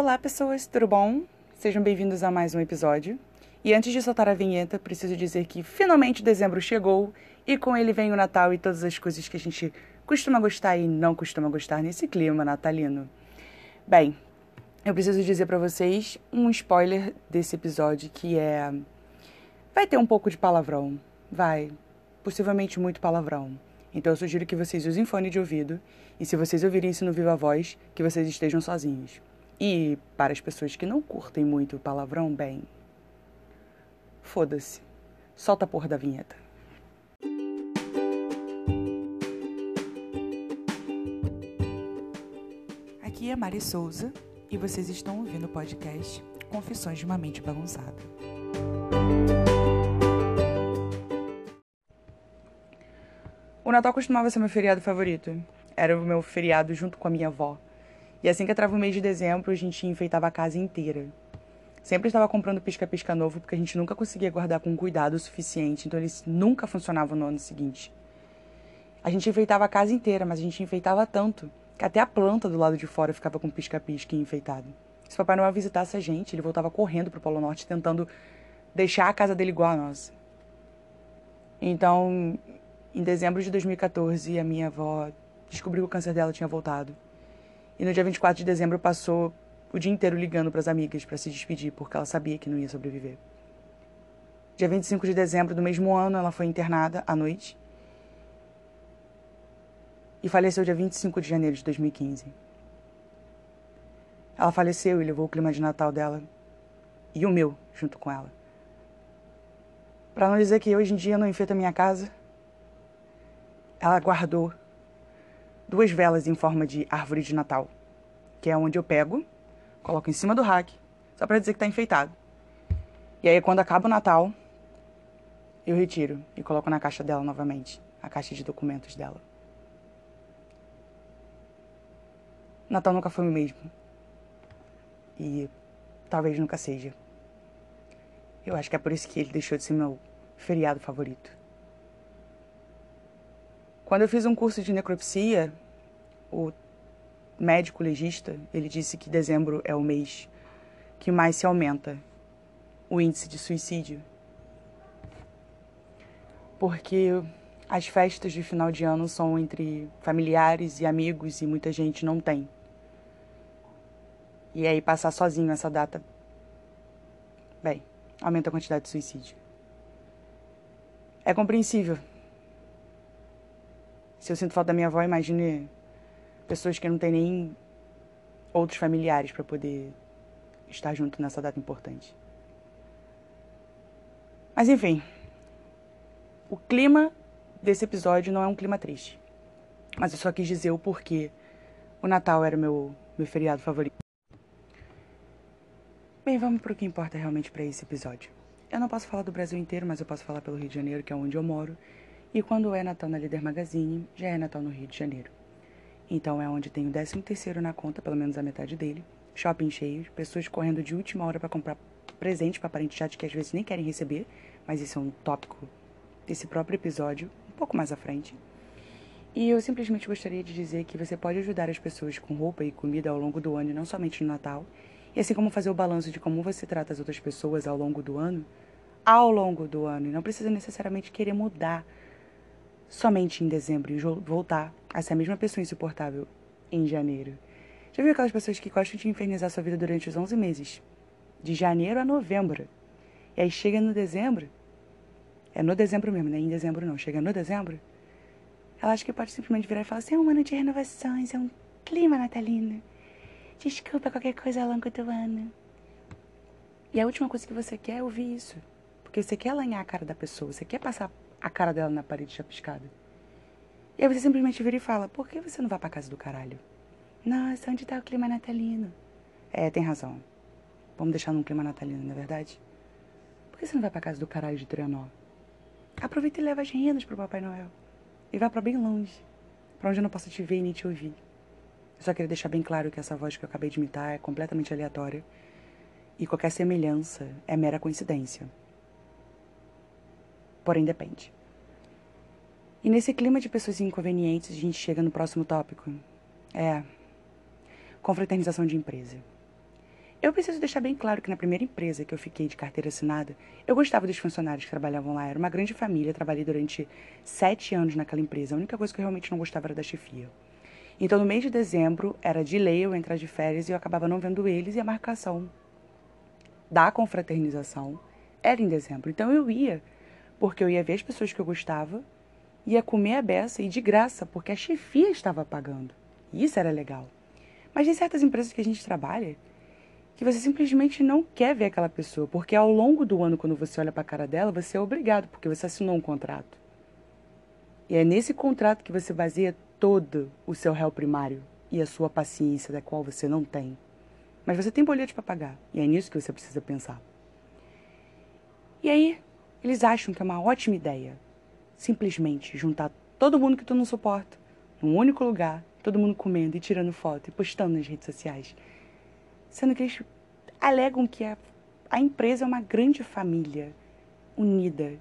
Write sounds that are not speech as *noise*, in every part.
Olá, pessoas, tudo bom? Sejam bem-vindos a mais um episódio. E antes de soltar a vinheta, preciso dizer que finalmente dezembro chegou e com ele vem o Natal e todas as coisas que a gente costuma gostar e não costuma gostar nesse clima natalino. Bem, eu preciso dizer para vocês um spoiler desse episódio que é vai ter um pouco de palavrão, vai, possivelmente muito palavrão. Então eu sugiro que vocês usem fone de ouvido e se vocês ouvirem isso no viva voz, que vocês estejam sozinhos. E para as pessoas que não curtem muito o palavrão, bem, foda-se. Solta a porra da vinheta. Aqui é Mari Souza e vocês estão ouvindo o podcast Confissões de uma Mente Bagunçada. O Natal costumava ser meu feriado favorito. Era o meu feriado junto com a minha avó. E assim que entrava o mês de dezembro, a gente enfeitava a casa inteira. Sempre estava comprando pisca-pisca novo porque a gente nunca conseguia guardar com cuidado o suficiente, então eles nunca funcionavam no ano seguinte. A gente enfeitava a casa inteira, mas a gente enfeitava tanto que até a planta do lado de fora ficava com pisca-pisca enfeitado. Se Papai Noel visitasse a gente, ele voltava correndo pro Polo Norte tentando deixar a casa dele igual a nossa. Então, em dezembro de 2014, a minha avó descobriu que o câncer dela tinha voltado. E no dia 24 de dezembro passou o dia inteiro ligando para as amigas para se despedir, porque ela sabia que não ia sobreviver. Dia 25 de dezembro do mesmo ano, ela foi internada à noite e faleceu dia 25 de janeiro de 2015. Ela faleceu e levou o clima de Natal dela e o meu junto com ela. Para não dizer que hoje em dia não enfeita minha casa, ela guardou duas velas em forma de árvore de Natal, que é onde eu pego, coloco em cima do rack, só para dizer que está enfeitado. E aí quando acaba o Natal, eu retiro e coloco na caixa dela novamente, a caixa de documentos dela. Natal nunca foi o mesmo. E talvez nunca seja. Eu acho que é por isso que ele deixou de ser meu feriado favorito. Quando eu fiz um curso de necropsia, o médico legista, ele disse que dezembro é o mês que mais se aumenta o índice de suicídio. Porque as festas de final de ano são entre familiares e amigos e muita gente não tem. E aí passar sozinho essa data, bem, aumenta a quantidade de suicídio. É compreensível se eu sinto falta da minha avó, imagine pessoas que não têm nem outros familiares para poder estar junto nessa data importante. Mas enfim, o clima desse episódio não é um clima triste. Mas eu só quis dizer o porquê o Natal era o meu, meu feriado favorito. Bem, vamos para o que importa realmente para esse episódio. Eu não posso falar do Brasil inteiro, mas eu posso falar pelo Rio de Janeiro, que é onde eu moro, e quando é Natal na Líder Magazine, já é Natal no Rio de Janeiro. Então é onde tem o 13 terceiro na conta, pelo menos a metade dele, shopping cheios, pessoas correndo de última hora para comprar presente para parente chat que às vezes nem querem receber, mas isso é um tópico desse próprio episódio, um pouco mais à frente. E eu simplesmente gostaria de dizer que você pode ajudar as pessoas com roupa e comida ao longo do ano e não somente no Natal, e assim como fazer o balanço de como você trata as outras pessoas ao longo do ano, ao longo do ano, e não precisa necessariamente querer mudar somente em dezembro e voltar a ser a mesma pessoa insuportável em janeiro. Já viu aquelas pessoas que gostam de infernizar sua vida durante os 11 meses? De janeiro a novembro. E aí chega no dezembro. É no dezembro mesmo, né? Em dezembro não. Chega no dezembro. Ela acha que pode simplesmente virar e falar assim: é um ano de renovações, é um clima natalino. Desculpa qualquer coisa ao longo do ano. E a última coisa que você quer é ouvir isso. Porque você quer alanhar a cara da pessoa, você quer passar a cara dela na parede chapiscada. E aí você simplesmente vira e fala: Por que você não vai pra casa do caralho? Nossa, onde tá o clima natalino? É, tem razão. Vamos deixar num clima natalino, não é verdade? Por que você não vai pra casa do caralho de Trianó? Aproveita e leva as rendas pro Papai Noel. E vá para bem longe, para onde eu não possa te ver e nem te ouvir. Eu só queria deixar bem claro que essa voz que eu acabei de imitar é completamente aleatória e qualquer semelhança é mera coincidência porém depende. E nesse clima de pessoas inconvenientes, a gente chega no próximo tópico. É confraternização de empresa. Eu preciso deixar bem claro que na primeira empresa que eu fiquei de carteira assinada, eu gostava dos funcionários que trabalhavam lá. Era uma grande família, trabalhei durante sete anos naquela empresa. A única coisa que eu realmente não gostava era da chefia. Então, no mês de dezembro, era de lei eu entrar de férias e eu acabava não vendo eles e a marcação da confraternização era em dezembro. Então, eu ia, porque eu ia ver as pessoas que eu gostava, ia comer a beça e de graça, porque a chefia estava pagando. E isso era legal. Mas tem certas empresas que a gente trabalha que você simplesmente não quer ver aquela pessoa, porque ao longo do ano, quando você olha para a cara dela, você é obrigado, porque você assinou um contrato. E é nesse contrato que você baseia todo o seu réu primário e a sua paciência, da qual você não tem. Mas você tem boleto para pagar, e é nisso que você precisa pensar. E aí, eles acham que é uma ótima ideia simplesmente juntar todo mundo que tu não suporta num único lugar, todo mundo comendo e tirando foto e postando nas redes sociais sendo que eles alegam que a, a empresa é uma grande família unida.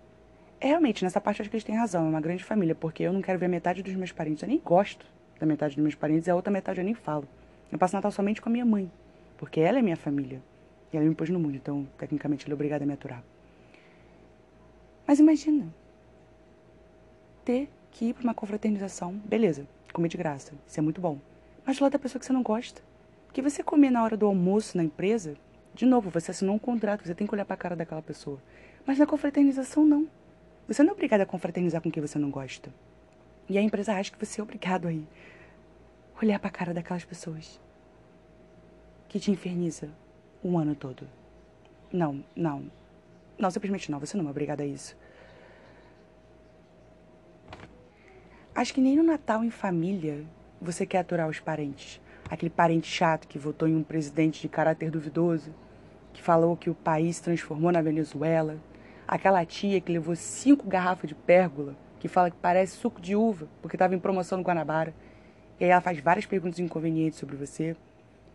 É, realmente, nessa parte acho que eles têm razão, é uma grande família, porque eu não quero ver metade dos meus parentes, eu nem gosto da metade dos meus parentes, e a outra metade eu nem falo. Eu passo Natal somente com a minha mãe, porque ela é minha família. E ela me pôs no mundo, então, tecnicamente, ela é obrigada a me aturar. Mas imagina, ter que ir para uma confraternização, beleza, comer de graça, isso é muito bom. Mas lado da pessoa que você não gosta que você comer na hora do almoço na empresa, de novo, você assinou um contrato, você tem que olhar para a cara daquela pessoa. Mas na confraternização, não. Você não é obrigado a confraternizar com quem você não gosta. E a empresa acha que você é obrigado a ir olhar para a cara daquelas pessoas que te inferniza um ano todo. Não, não. Não, simplesmente não. Você não é obrigado a isso. Acho que nem no Natal em família você quer aturar os parentes aquele parente chato que votou em um presidente de caráter duvidoso, que falou que o país se transformou na Venezuela, aquela tia que levou cinco garrafas de pérgola, que fala que parece suco de uva porque estava em promoção no Guanabara, e aí ela faz várias perguntas inconvenientes sobre você,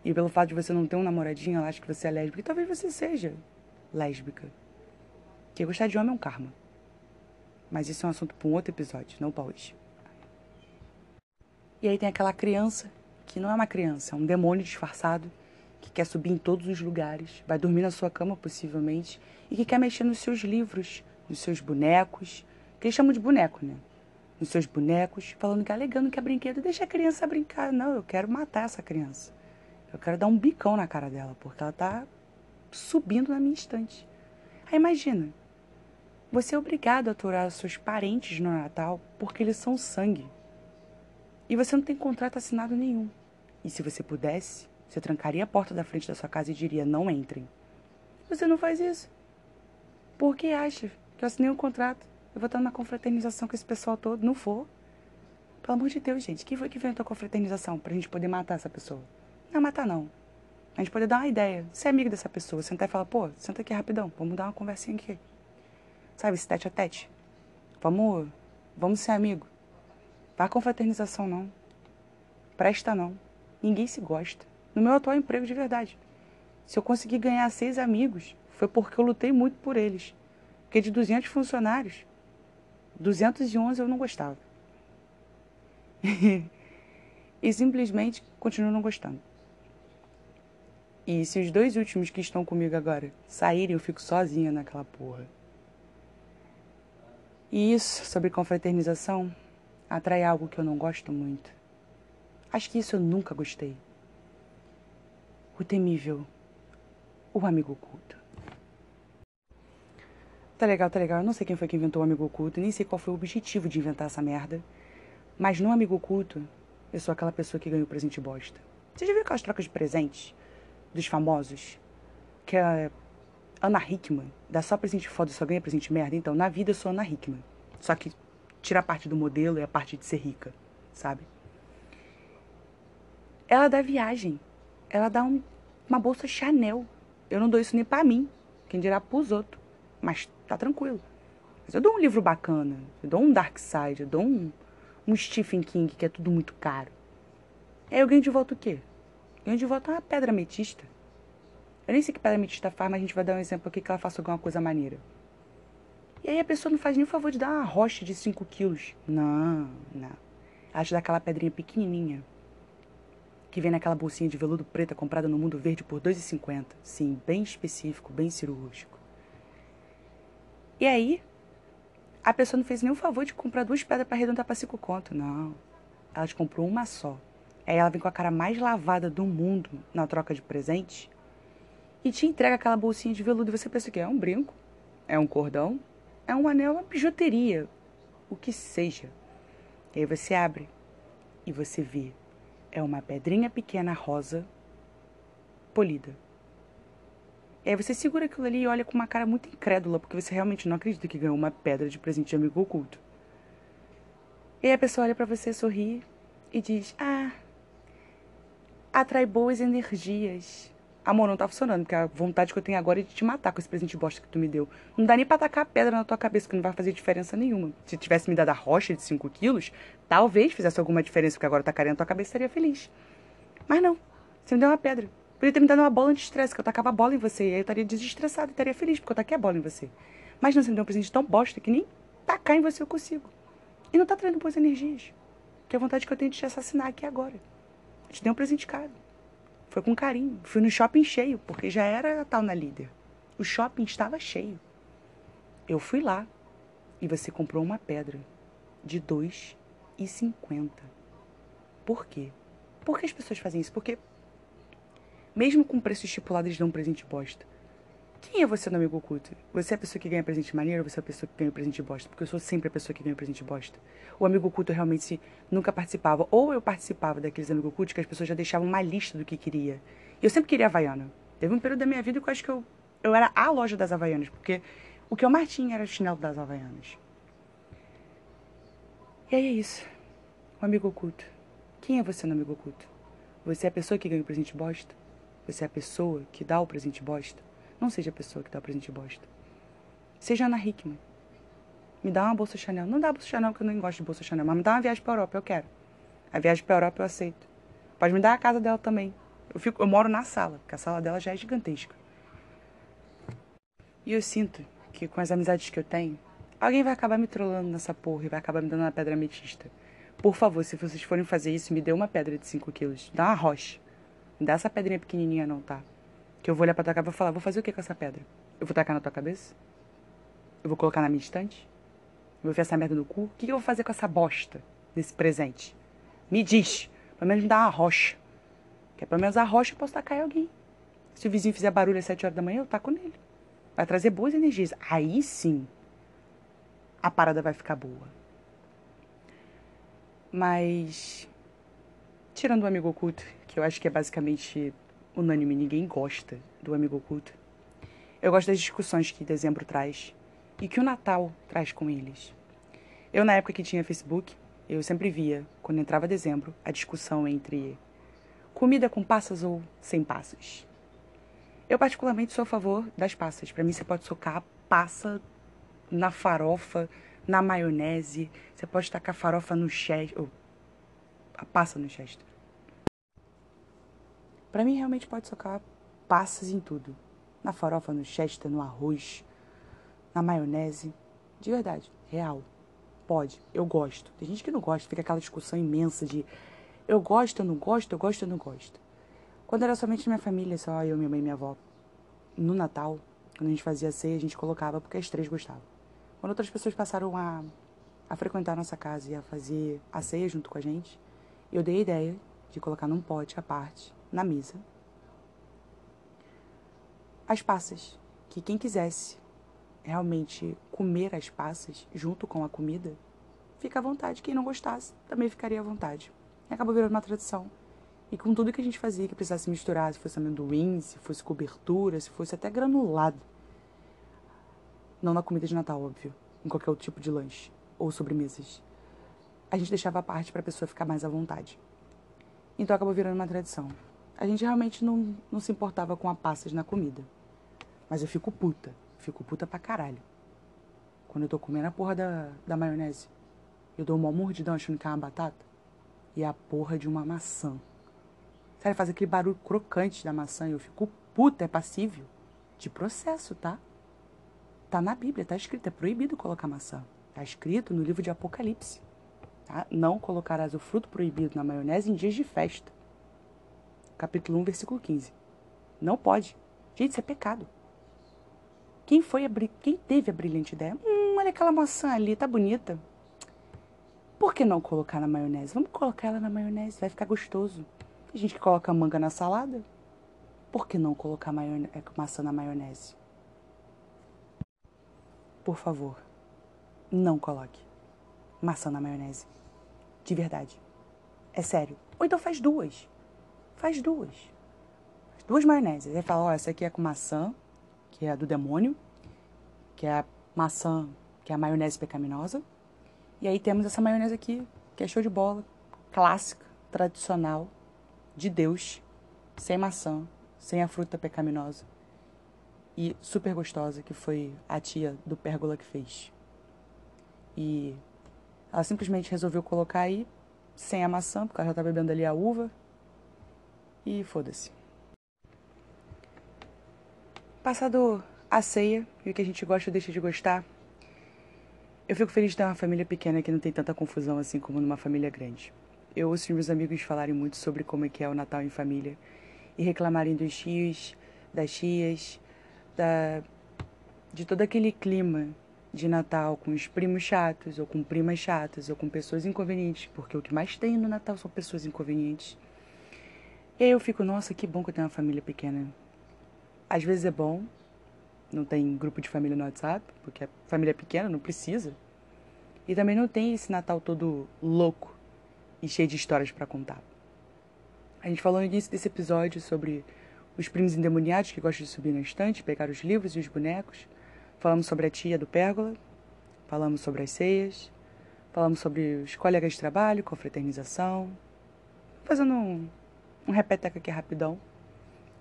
e pelo fato de você não ter um namoradinho, ela acha que você é lésbica, e talvez você seja lésbica. Que gostar de homem é um karma. Mas isso é um assunto para um outro episódio, não para hoje. E aí tem aquela criança que não é uma criança, é um demônio disfarçado que quer subir em todos os lugares, vai dormir na sua cama possivelmente e que quer mexer nos seus livros, nos seus bonecos, que eles chamam de boneco, né? Nos seus bonecos, falando que alegando que é brinquedo, deixa a criança brincar. Não, eu quero matar essa criança. Eu quero dar um bicão na cara dela, porque ela tá subindo na minha estante. Aí imagina, você é obrigado a aturar seus parentes no Natal porque eles são sangue. E você não tem contrato assinado nenhum. E se você pudesse, você trancaria a porta da frente da sua casa e diria: não entrem. Você não faz isso. Por que acha que eu assinei um contrato? Eu vou estar numa confraternização com esse pessoal todo? Não for. Pelo amor de Deus, gente. Quem foi que inventou a confraternização pra gente poder matar essa pessoa? Não matar, não. A gente poder dar uma ideia. Ser amigo dessa pessoa. Sentar e falar, pô, senta aqui rapidão. Vamos dar uma conversinha aqui. Sabe, esse tete a tete. Vamos, vamos ser amigo. Vá com fraternização, não. Presta, não. Ninguém se gosta. No meu atual emprego, de verdade. Se eu conseguir ganhar seis amigos, foi porque eu lutei muito por eles. Porque de 200 funcionários, 211 eu não gostava. *laughs* e simplesmente continuo não gostando. E se os dois últimos que estão comigo agora saírem, eu fico sozinha naquela porra. E isso sobre confraternização atrai algo que eu não gosto muito. Acho que isso eu nunca gostei. O temível, o amigo oculto. Tá legal, tá legal. Eu não sei quem foi que inventou o amigo oculto, nem sei qual foi o objetivo de inventar essa merda. Mas no amigo oculto, eu sou aquela pessoa que ganha o presente bosta. Você já viu aquelas trocas de presentes dos famosos? Que é Ana Hickman dá só presente foda só ganha presente merda? Então, na vida eu sou Ana Hickman. Só que tira a parte do modelo e a parte de ser rica, sabe? Ela dá viagem. Ela dá um, uma bolsa Chanel. Eu não dou isso nem para mim. Quem dirá pros outros. Mas tá tranquilo. Mas eu dou um livro bacana. Eu dou um Dark Side. Eu dou um, um Stephen King, que é tudo muito caro. Aí eu ganho de volta o quê? Ganho de volta uma pedra ametista. Eu nem sei que pedra ametista faz, mas a gente vai dar um exemplo aqui que ela faça alguma coisa maneira. E aí a pessoa não faz nem o favor de dar uma rocha de 5 quilos. Não, não. Ela te dá aquela pedrinha pequenininha. que vem naquela bolsinha de veludo preta comprada no Mundo Verde por 2,50. Sim, bem específico, bem cirúrgico. E aí, a pessoa não fez nenhum favor de comprar duas pedras para arredondar para cinco conto. Não. Ela te comprou uma só. Aí ela vem com a cara mais lavada do mundo na troca de presente e te entrega aquela bolsinha de veludo e você pensa que é um brinco, é um cordão, é um anel, uma bijuteria, o que seja. E aí você abre e você vê. É uma pedrinha pequena rosa polida. E aí você segura aquilo ali e olha com uma cara muito incrédula, porque você realmente não acredita que ganhou uma pedra de presente de amigo oculto. E aí a pessoa olha para você, sorri e diz: Ah, atrai boas energias. Amor, não tá funcionando, porque a vontade que eu tenho agora é de te matar com esse presente bosta que tu me deu. Não dá nem pra tacar a pedra na tua cabeça, que não vai fazer diferença nenhuma. Se tivesse me dado a rocha de 5 quilos, talvez fizesse alguma diferença, porque agora tacaria na tua cabeça estaria feliz. Mas não, você me deu uma pedra. Podia ter me dado uma bola de estresse, que eu tacava a bola em você, e aí eu estaria desestressado e estaria feliz, porque eu taquei a bola em você. Mas não, você me deu um presente tão bosta que nem tacar em você eu consigo. E não tá traindo boas energias. Que é a vontade que eu tenho de te assassinar aqui agora. Eu te dei um presente caro. Foi com carinho. Fui no shopping cheio, porque já era tal na líder. O shopping estava cheio. Eu fui lá e você comprou uma pedra de dois e cinquenta. Por quê? Por que as pessoas fazem isso? Porque mesmo com preço estipulado eles dão um presente bosta. Quem é você no amigo oculto? Você é a pessoa que ganha presente maneiro ou você é a pessoa que ganha presente bosta? Porque eu sou sempre a pessoa que ganha presente bosta. O amigo oculto realmente nunca participava. Ou eu participava daqueles amigos ocultos que as pessoas já deixavam uma lista do que queria. E eu sempre queria Havaiana. Teve um período da minha vida que eu acho que eu, eu era a loja das Havaianas. Porque o que eu mais tinha era o chinelo das Havaianas. E aí é isso. O amigo oculto. Quem é você no amigo oculto? Você é a pessoa que ganha o presente bosta? Você é a pessoa que dá o presente bosta? Não seja a pessoa que dá o presente bosta. Seja Ana Hickman. Me dá uma bolsa Chanel. Não dá bolsa Chanel porque eu não gosto de bolsa Chanel, mas me dá uma viagem para Europa, eu quero. A viagem para Europa eu aceito. Pode me dar a casa dela também. Eu, fico, eu moro na sala, porque a sala dela já é gigantesca. E eu sinto que com as amizades que eu tenho, alguém vai acabar me trollando nessa porra e vai acabar me dando uma pedra ametista. Por favor, se vocês forem fazer isso, me dê uma pedra de 5 quilos. Dá uma rocha. Não dá essa pedrinha pequenininha não, tá? Que eu vou olhar pra tua cara e vou falar, vou fazer o que com essa pedra? Eu vou tacar na tua cabeça? Eu vou colocar na minha estante? Eu vou enfiar essa merda no cu? O que eu vou fazer com essa bosta desse presente? Me diz. Pelo menos me dá uma rocha. Que é pelo menos a rocha eu posso tacar em alguém. Se o vizinho fizer barulho às sete horas da manhã, eu taco nele. Vai trazer boas energias. Aí sim, a parada vai ficar boa. Mas, tirando o amigo oculto, que eu acho que é basicamente unânime, ninguém gosta do amigo oculto. Eu gosto das discussões que dezembro traz e que o Natal traz com eles. Eu, na época que tinha Facebook, eu sempre via, quando entrava dezembro, a discussão entre comida com passas ou sem passas. Eu, particularmente, sou a favor das passas. Para mim, você pode socar a passa na farofa, na maionese, você pode tacar farofa no chester, ou a passa no chester. Para mim, realmente pode socar passas em tudo. Na farofa, no chester, no arroz, na maionese. De verdade, real. Pode, eu gosto. Tem gente que não gosta, fica aquela discussão imensa de eu gosto, eu não gosto, eu gosto, eu não gosto. Quando era somente minha família, só eu, minha mãe e minha avó, no Natal, quando a gente fazia ceia, a gente colocava porque as três gostavam. Quando outras pessoas passaram a, a frequentar a nossa casa e a fazer a ceia junto com a gente, eu dei a ideia de colocar num pote à parte na mesa as passas, que quem quisesse realmente comer as passas junto com a comida, fica à vontade. Quem não gostasse, também ficaria à vontade. E acabou virando uma tradição. E com tudo que a gente fazia, que precisasse misturar, se fosse amendoim, se fosse cobertura, se fosse até granulado. Não na comida de Natal, óbvio. Em qualquer outro tipo de lanche ou sobremesas. A gente deixava a parte para a pessoa ficar mais à vontade. Então acabou virando uma tradição. A gente realmente não, não se importava com a passas na comida. Mas eu fico puta. Fico puta pra caralho. Quando eu tô comendo a porra da, da maionese. Eu dou uma mordidão achando que é uma batata. E a porra de uma maçã. Sabe, faz aquele barulho crocante da maçã e eu fico puta, é passível de processo, tá? Tá na Bíblia, tá escrito, é proibido colocar maçã. Tá escrito no livro de Apocalipse. Tá? Não colocarás o fruto proibido na maionese em dias de festa. Capítulo 1, versículo 15. Não pode. Gente, isso é pecado. Quem foi a quem teve a brilhante ideia? Hum, olha aquela maçã ali, tá bonita. Por que não colocar na maionese? Vamos colocar ela na maionese, vai ficar gostoso. Tem gente que coloca manga na salada. Por que não colocar é, maçã na maionese? Por favor, não coloque maçã na maionese. De verdade. É sério. Ou então faz duas. Faz duas. Duas maioneses. Aí fala, ó, essa aqui é com maçã, que é a do demônio, que é a maçã, que é a maionese pecaminosa. E aí temos essa maionese aqui, que é show de bola, clássica, tradicional, de Deus, sem maçã, sem a fruta pecaminosa. E super gostosa, que foi a tia do Pérgola que fez. E ela simplesmente resolveu colocar aí, sem a maçã, porque ela já tá bebendo ali a uva. E foda-se. Passado a ceia e o que a gente gosta ou deixa de gostar, eu fico feliz de ter uma família pequena que não tem tanta confusão assim como numa família grande. Eu ouço meus amigos falarem muito sobre como é que é o Natal em família e reclamarem dos tios, das tias, da de todo aquele clima de Natal com os primos chatos, ou com primas chatas, ou com pessoas inconvenientes, porque o que mais tem no Natal são pessoas inconvenientes. E aí eu fico, nossa, que bom que eu tenho uma família pequena. Às vezes é bom, não tem grupo de família no WhatsApp, porque a família é pequena, não precisa. E também não tem esse Natal todo louco e cheio de histórias para contar. A gente falou no início desse episódio sobre os primos endemoniados que gostam de subir na estante, pegar os livros e os bonecos. Falamos sobre a tia do Pérgola, falamos sobre as ceias, falamos sobre os colegas de trabalho, confraternização. Fazendo um, um repeteco aqui rapidão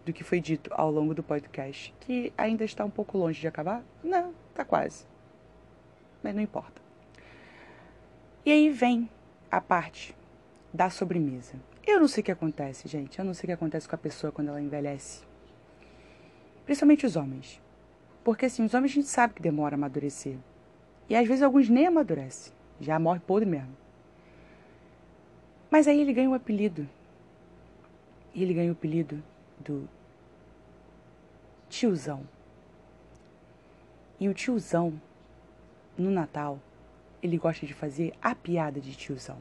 do que foi dito ao longo do podcast, que ainda está um pouco longe de acabar? Não, tá quase. Mas não importa. E aí vem a parte da sobremesa. Eu não sei o que acontece, gente. Eu não sei o que acontece com a pessoa quando ela envelhece. Principalmente os homens. Porque assim, os homens a gente sabe que demora a amadurecer. E às vezes alguns nem amadurecem. Já morre podre mesmo. Mas aí ele ganha um apelido. E ele ganha o apelido do tiozão. E o tiozão, no Natal, ele gosta de fazer a piada de tiozão.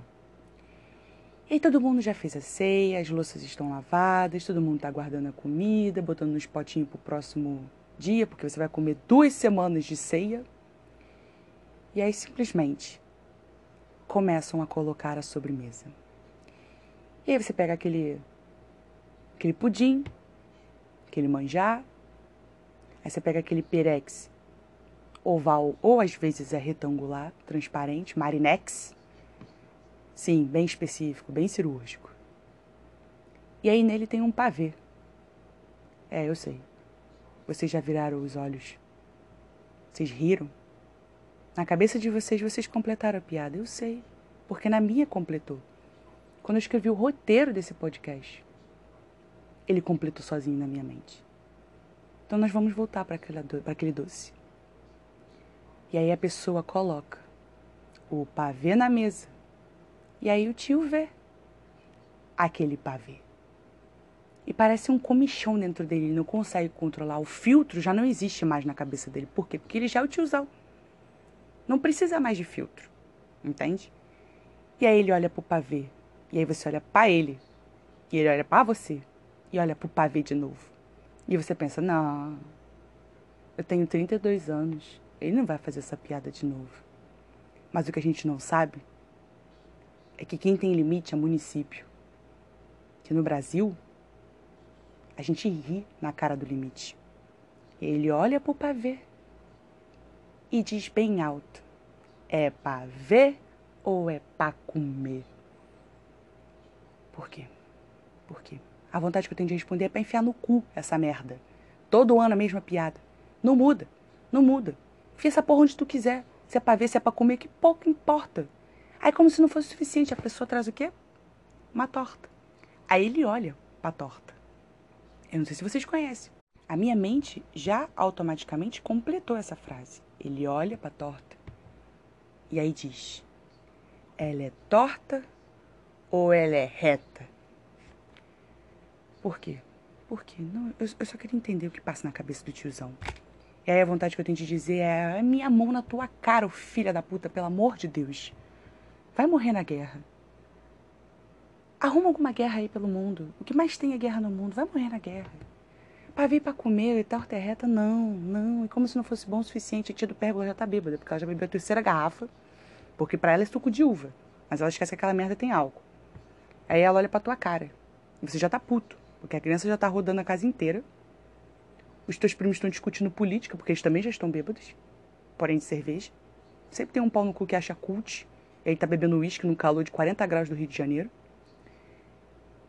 E todo mundo já fez a ceia, as louças estão lavadas, todo mundo está guardando a comida, botando nos potinhos para o próximo dia, porque você vai comer duas semanas de ceia. E aí simplesmente começam a colocar a sobremesa. E aí você pega aquele aquele pudim, aquele manjar, aí você pega aquele perex oval ou às vezes é retangular, transparente, marinex. Sim, bem específico, bem cirúrgico. E aí nele tem um pavê. É, eu sei. Vocês já viraram os olhos. Vocês riram. Na cabeça de vocês, vocês completaram a piada. Eu sei. Porque na minha completou. Quando eu escrevi o roteiro desse podcast ele completou sozinho na minha mente. Então nós vamos voltar para aquele doce. E aí a pessoa coloca o pavê na mesa. E aí o tio vê aquele pavê. E parece um comichão dentro dele, ele não consegue controlar. O filtro já não existe mais na cabeça dele. Por quê? Porque ele já é o tiozão. Não precisa mais de filtro. Entende? E aí ele olha pro pavê. E aí você olha para ele. E ele olha para você e olha pro pavê de novo. E você pensa, não, eu tenho 32 anos, ele não vai fazer essa piada de novo. Mas o que a gente não sabe é que quem tem limite é município. Que no Brasil, a gente ri na cara do limite. Ele olha pro pavê e diz bem alto: é pavê ou é pra comer? Por quê? Por quê? A vontade que eu tenho de responder é pra enfiar no cu essa merda. Todo ano a mesma piada. Não muda. Não muda. Enfia essa porra onde tu quiser. Se é pra ver, se é pra comer, que pouco importa. Aí, como se não fosse suficiente, a pessoa traz o quê? Uma torta. Aí ele olha pra torta. Eu não sei se vocês conhecem. A minha mente já automaticamente completou essa frase. Ele olha pra torta e aí diz: Ela é torta ou ela é reta? Por quê? Por quê? Não, eu, eu só queria entender o que passa na cabeça do tiozão. E aí a vontade que eu tenho de dizer é: é minha mão na tua cara, filha da puta, pelo amor de Deus. Vai morrer na guerra. Arruma alguma guerra aí pelo mundo. O que mais tem é guerra no mundo. Vai morrer na guerra. Pra vir pra comer e tal, terreta, não, não. E como se não fosse bom o suficiente, a tia do pérgola já tá bêbada, porque ela já bebeu a terceira garrafa. Porque pra ela é suco de uva. Mas ela esquece que aquela merda tem álcool. Aí ela olha pra tua cara. E você já tá puto. Porque a criança já tá rodando a casa inteira. Os teus primos estão discutindo política, porque eles também já estão bêbados. Porém de cerveja. Sempre tem um pau no cu que acha cult. E aí tá bebendo uísque no calor de 40 graus do Rio de Janeiro.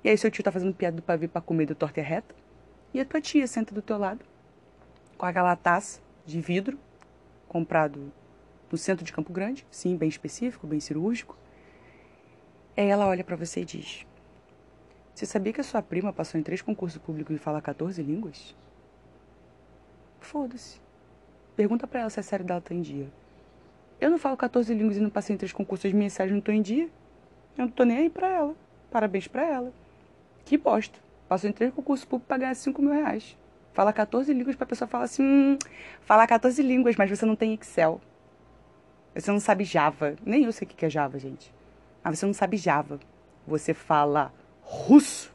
E aí seu tio tá fazendo piada do pavê pra comer do torta reta. E a tua tia senta do teu lado, com aquela taça de vidro, comprado no centro de Campo Grande, sim, bem específico, bem cirúrgico. Aí ela olha para você e diz: Você sabia que a sua prima passou em três concursos públicos e fala 14 línguas? Foda-se. Pergunta pra ela se a série dela tá em dia. Eu não falo 14 línguas e não passei em três concursos, as minhas séries não estão em dia. Eu não tô nem aí pra ela. Parabéns pra ela. Que bosta. Passou em três concursos públicos pra ganhar 5 mil reais. Fala 14 línguas pra pessoa falar assim: hum, fala 14 línguas, mas você não tem Excel. Você não sabe Java. Nem eu sei o que é Java, gente. Mas você não sabe Java. Você fala russo,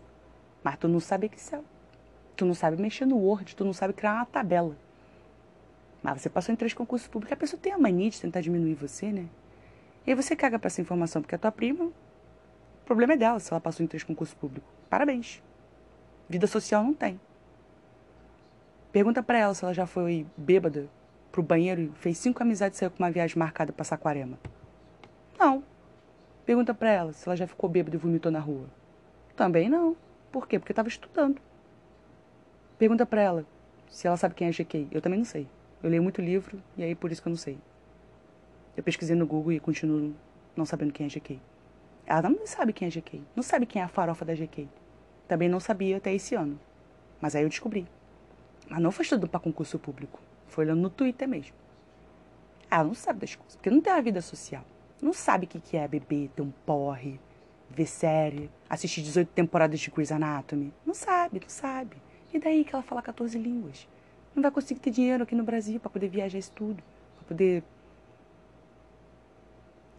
mas tu não sabe Excel. Tu não sabe mexer no Word, tu não sabe criar uma tabela. Mas você passou em três concursos públicos. A pessoa tem a mania de tentar diminuir você, né? E aí você caga pra essa informação, porque a tua prima, o problema é dela se ela passou em três concursos públicos. Parabéns. Vida social não tem. Pergunta para ela se ela já foi bêbada pro banheiro e fez cinco amizades e saiu com uma viagem marcada pra Saquarema. Não. Pergunta para ela se ela já ficou bêbada e vomitou na rua. Também não. Por quê? Porque estava estudando. Pergunta para ela se ela sabe quem é GK. Eu também não sei. Eu leio muito livro e aí por isso que eu não sei. Eu pesquisei no Google e continuo não sabendo quem é GK. Ela não sabe quem é GK. Não sabe quem é a farofa da GK. Também não sabia até esse ano. Mas aí eu descobri. Mas não foi estudando para concurso público. Foi olhando no Twitter mesmo. Ela não sabe das coisas, porque não tem uma vida social. Não sabe o que é beber, ter um porre, ver série, assistir 18 temporadas de Grey's Anatomy. Não sabe, não sabe. E daí que ela fala 14 línguas? Não vai conseguir ter dinheiro aqui no Brasil para poder viajar isso tudo, para poder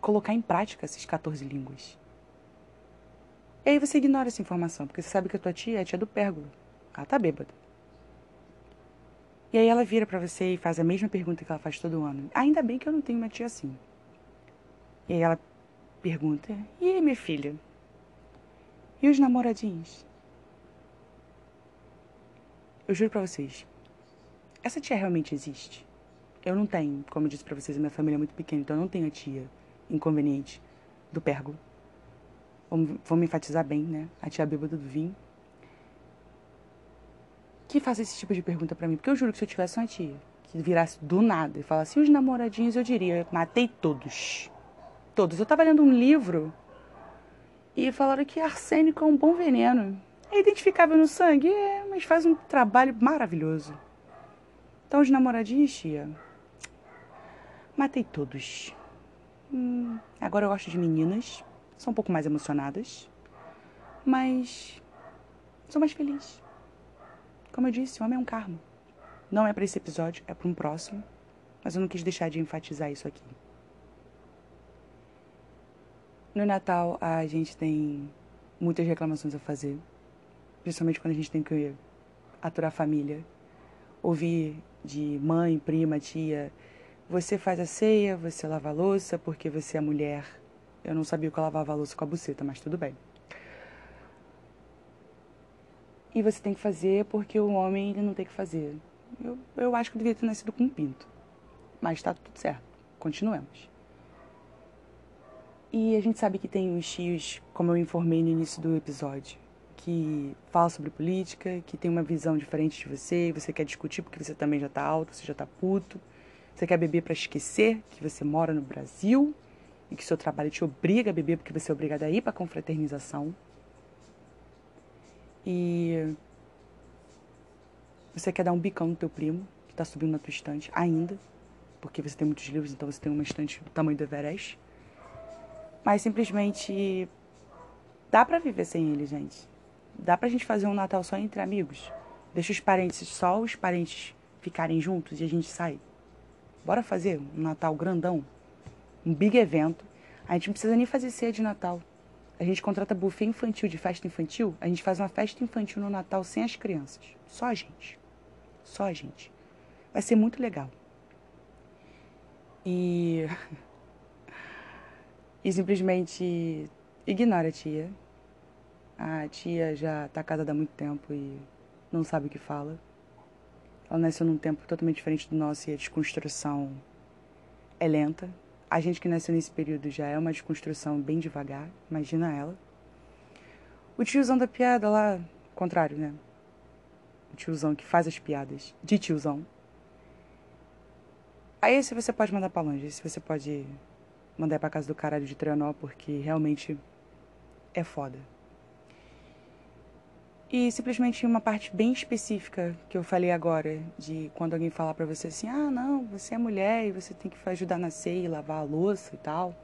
colocar em prática essas 14 línguas. E aí você ignora essa informação, porque você sabe que a tua tia é a tia do pérgola. Ela tá bêbada. E aí ela vira para você e faz a mesma pergunta que ela faz todo ano. Ainda bem que eu não tenho uma tia assim. E aí ela pergunta: E minha filha? E os namoradinhos? Eu juro para vocês, essa tia realmente existe. Eu não tenho, como eu disse para vocês, a minha família é muito pequena, então eu não tenho a tia inconveniente do pérgola. Vamos, vamos enfatizar bem, né? A tia bêbada do vinho. Que faça esse tipo de pergunta para mim. Porque eu juro que se eu tivesse uma tia que virasse do nada e falasse os namoradinhos, eu diria, matei todos. Todos. Eu tava lendo um livro e falaram que arsênico é um bom veneno. É identificável no sangue, é, mas faz um trabalho maravilhoso. Então, os namoradinhos, tia, matei todos. Hum, agora eu gosto de meninas são um pouco mais emocionadas, mas sou mais feliz. Como eu disse, o homem é um karma. Não é para esse episódio, é para um próximo, mas eu não quis deixar de enfatizar isso aqui. No Natal, a gente tem muitas reclamações a fazer, principalmente quando a gente tem que aturar a família, ouvir de mãe, prima, tia, você faz a ceia, você lava a louça porque você é mulher eu não sabia que eu lavava a louça com a buceta, mas tudo bem. E você tem que fazer porque o homem ele não tem que fazer. Eu, eu acho que eu devia ter nascido com um pinto. Mas tá tudo certo. Continuemos. E a gente sabe que tem os tios, como eu informei no início do episódio, que falam sobre política, que tem uma visão diferente de você, você quer discutir porque você também já tá alto, você já tá puto. Você quer beber para esquecer que você mora no Brasil e que seu trabalho te obriga a beber porque você é obrigado a ir para confraternização. E você quer dar um bicão no teu primo, que está subindo na tua estante ainda, porque você tem muitos livros, então você tem uma estante do tamanho do Everest. Mas simplesmente dá para viver sem ele, gente. dá pra gente fazer um Natal só entre amigos? Deixa os parentes, só os parentes ficarem juntos e a gente sai. Bora fazer um Natal grandão? Um big evento. A gente não precisa nem fazer ceia de Natal. A gente contrata buffet infantil de festa infantil. A gente faz uma festa infantil no Natal sem as crianças. Só a gente. Só a gente. Vai ser muito legal. E. *laughs* E simplesmente ignora a tia. A tia já tá casada há muito tempo e não sabe o que fala. Ela nasceu num tempo totalmente diferente do nosso e a desconstrução é lenta. A gente que nasceu nesse período já é uma desconstrução bem devagar, imagina ela. O tiozão da piada lá, contrário, né? O tiozão que faz as piadas de tiozão. Aí esse você pode mandar pra longe, esse você pode mandar pra casa do caralho de Trianó, porque realmente é foda. E simplesmente uma parte bem específica que eu falei agora, de quando alguém falar para você assim: ah, não, você é mulher e você tem que ajudar na ceia e lavar a louça e tal.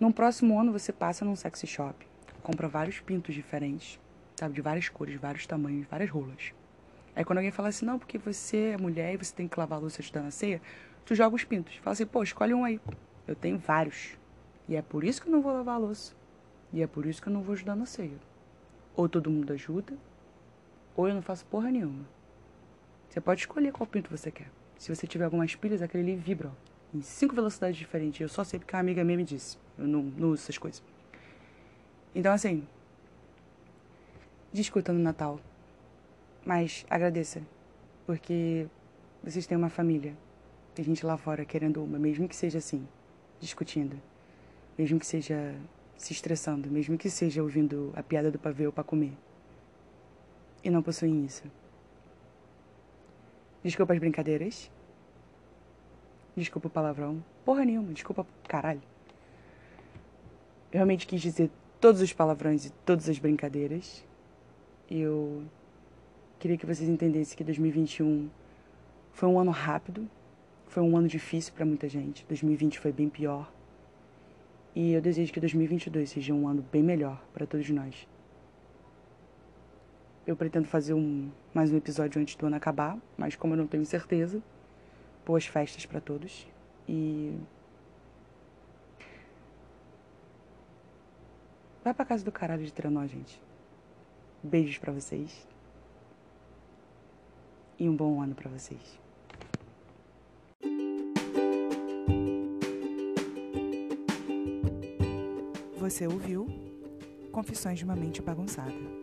Num próximo ano você passa num sexy shop, compra vários pintos diferentes, sabe, de várias cores, vários tamanhos, várias rolas. Aí quando alguém fala assim: não, porque você é mulher e você tem que lavar a louça e ajudar na ceia, tu joga os pintos. Fala assim: pô, escolhe um aí. Eu tenho vários. E é por isso que eu não vou lavar a louça. E é por isso que eu não vou ajudar na ceia. Ou todo mundo ajuda, ou eu não faço porra nenhuma. Você pode escolher qual pinto você quer. Se você tiver algumas pilhas, aquele ali vibra, ó, em cinco velocidades diferentes. Eu só sei porque a amiga minha me disse. Eu não, não uso essas coisas. Então, assim, discuta no Natal. Mas agradeça, porque vocês têm uma família. Tem gente lá fora querendo uma, mesmo que seja assim, discutindo. Mesmo que seja se estressando, mesmo que seja ouvindo a piada do pavê para comer. E não possuem isso. Desculpa as brincadeiras. Desculpa o palavrão. Porra nenhuma, desculpa caralho. Eu realmente quis dizer todos os palavrões e todas as brincadeiras. Eu queria que vocês entendessem que 2021 foi um ano rápido, foi um ano difícil para muita gente. 2020 foi bem pior. E eu desejo que 2022 seja um ano bem melhor para todos nós. Eu pretendo fazer um, mais um episódio antes do ano acabar, mas como eu não tenho certeza, boas festas para todos. E. Vai pra casa do caralho de Trenó, gente. Beijos para vocês. E um bom ano para vocês. Você ouviu Confissões de uma Mente Bagunçada.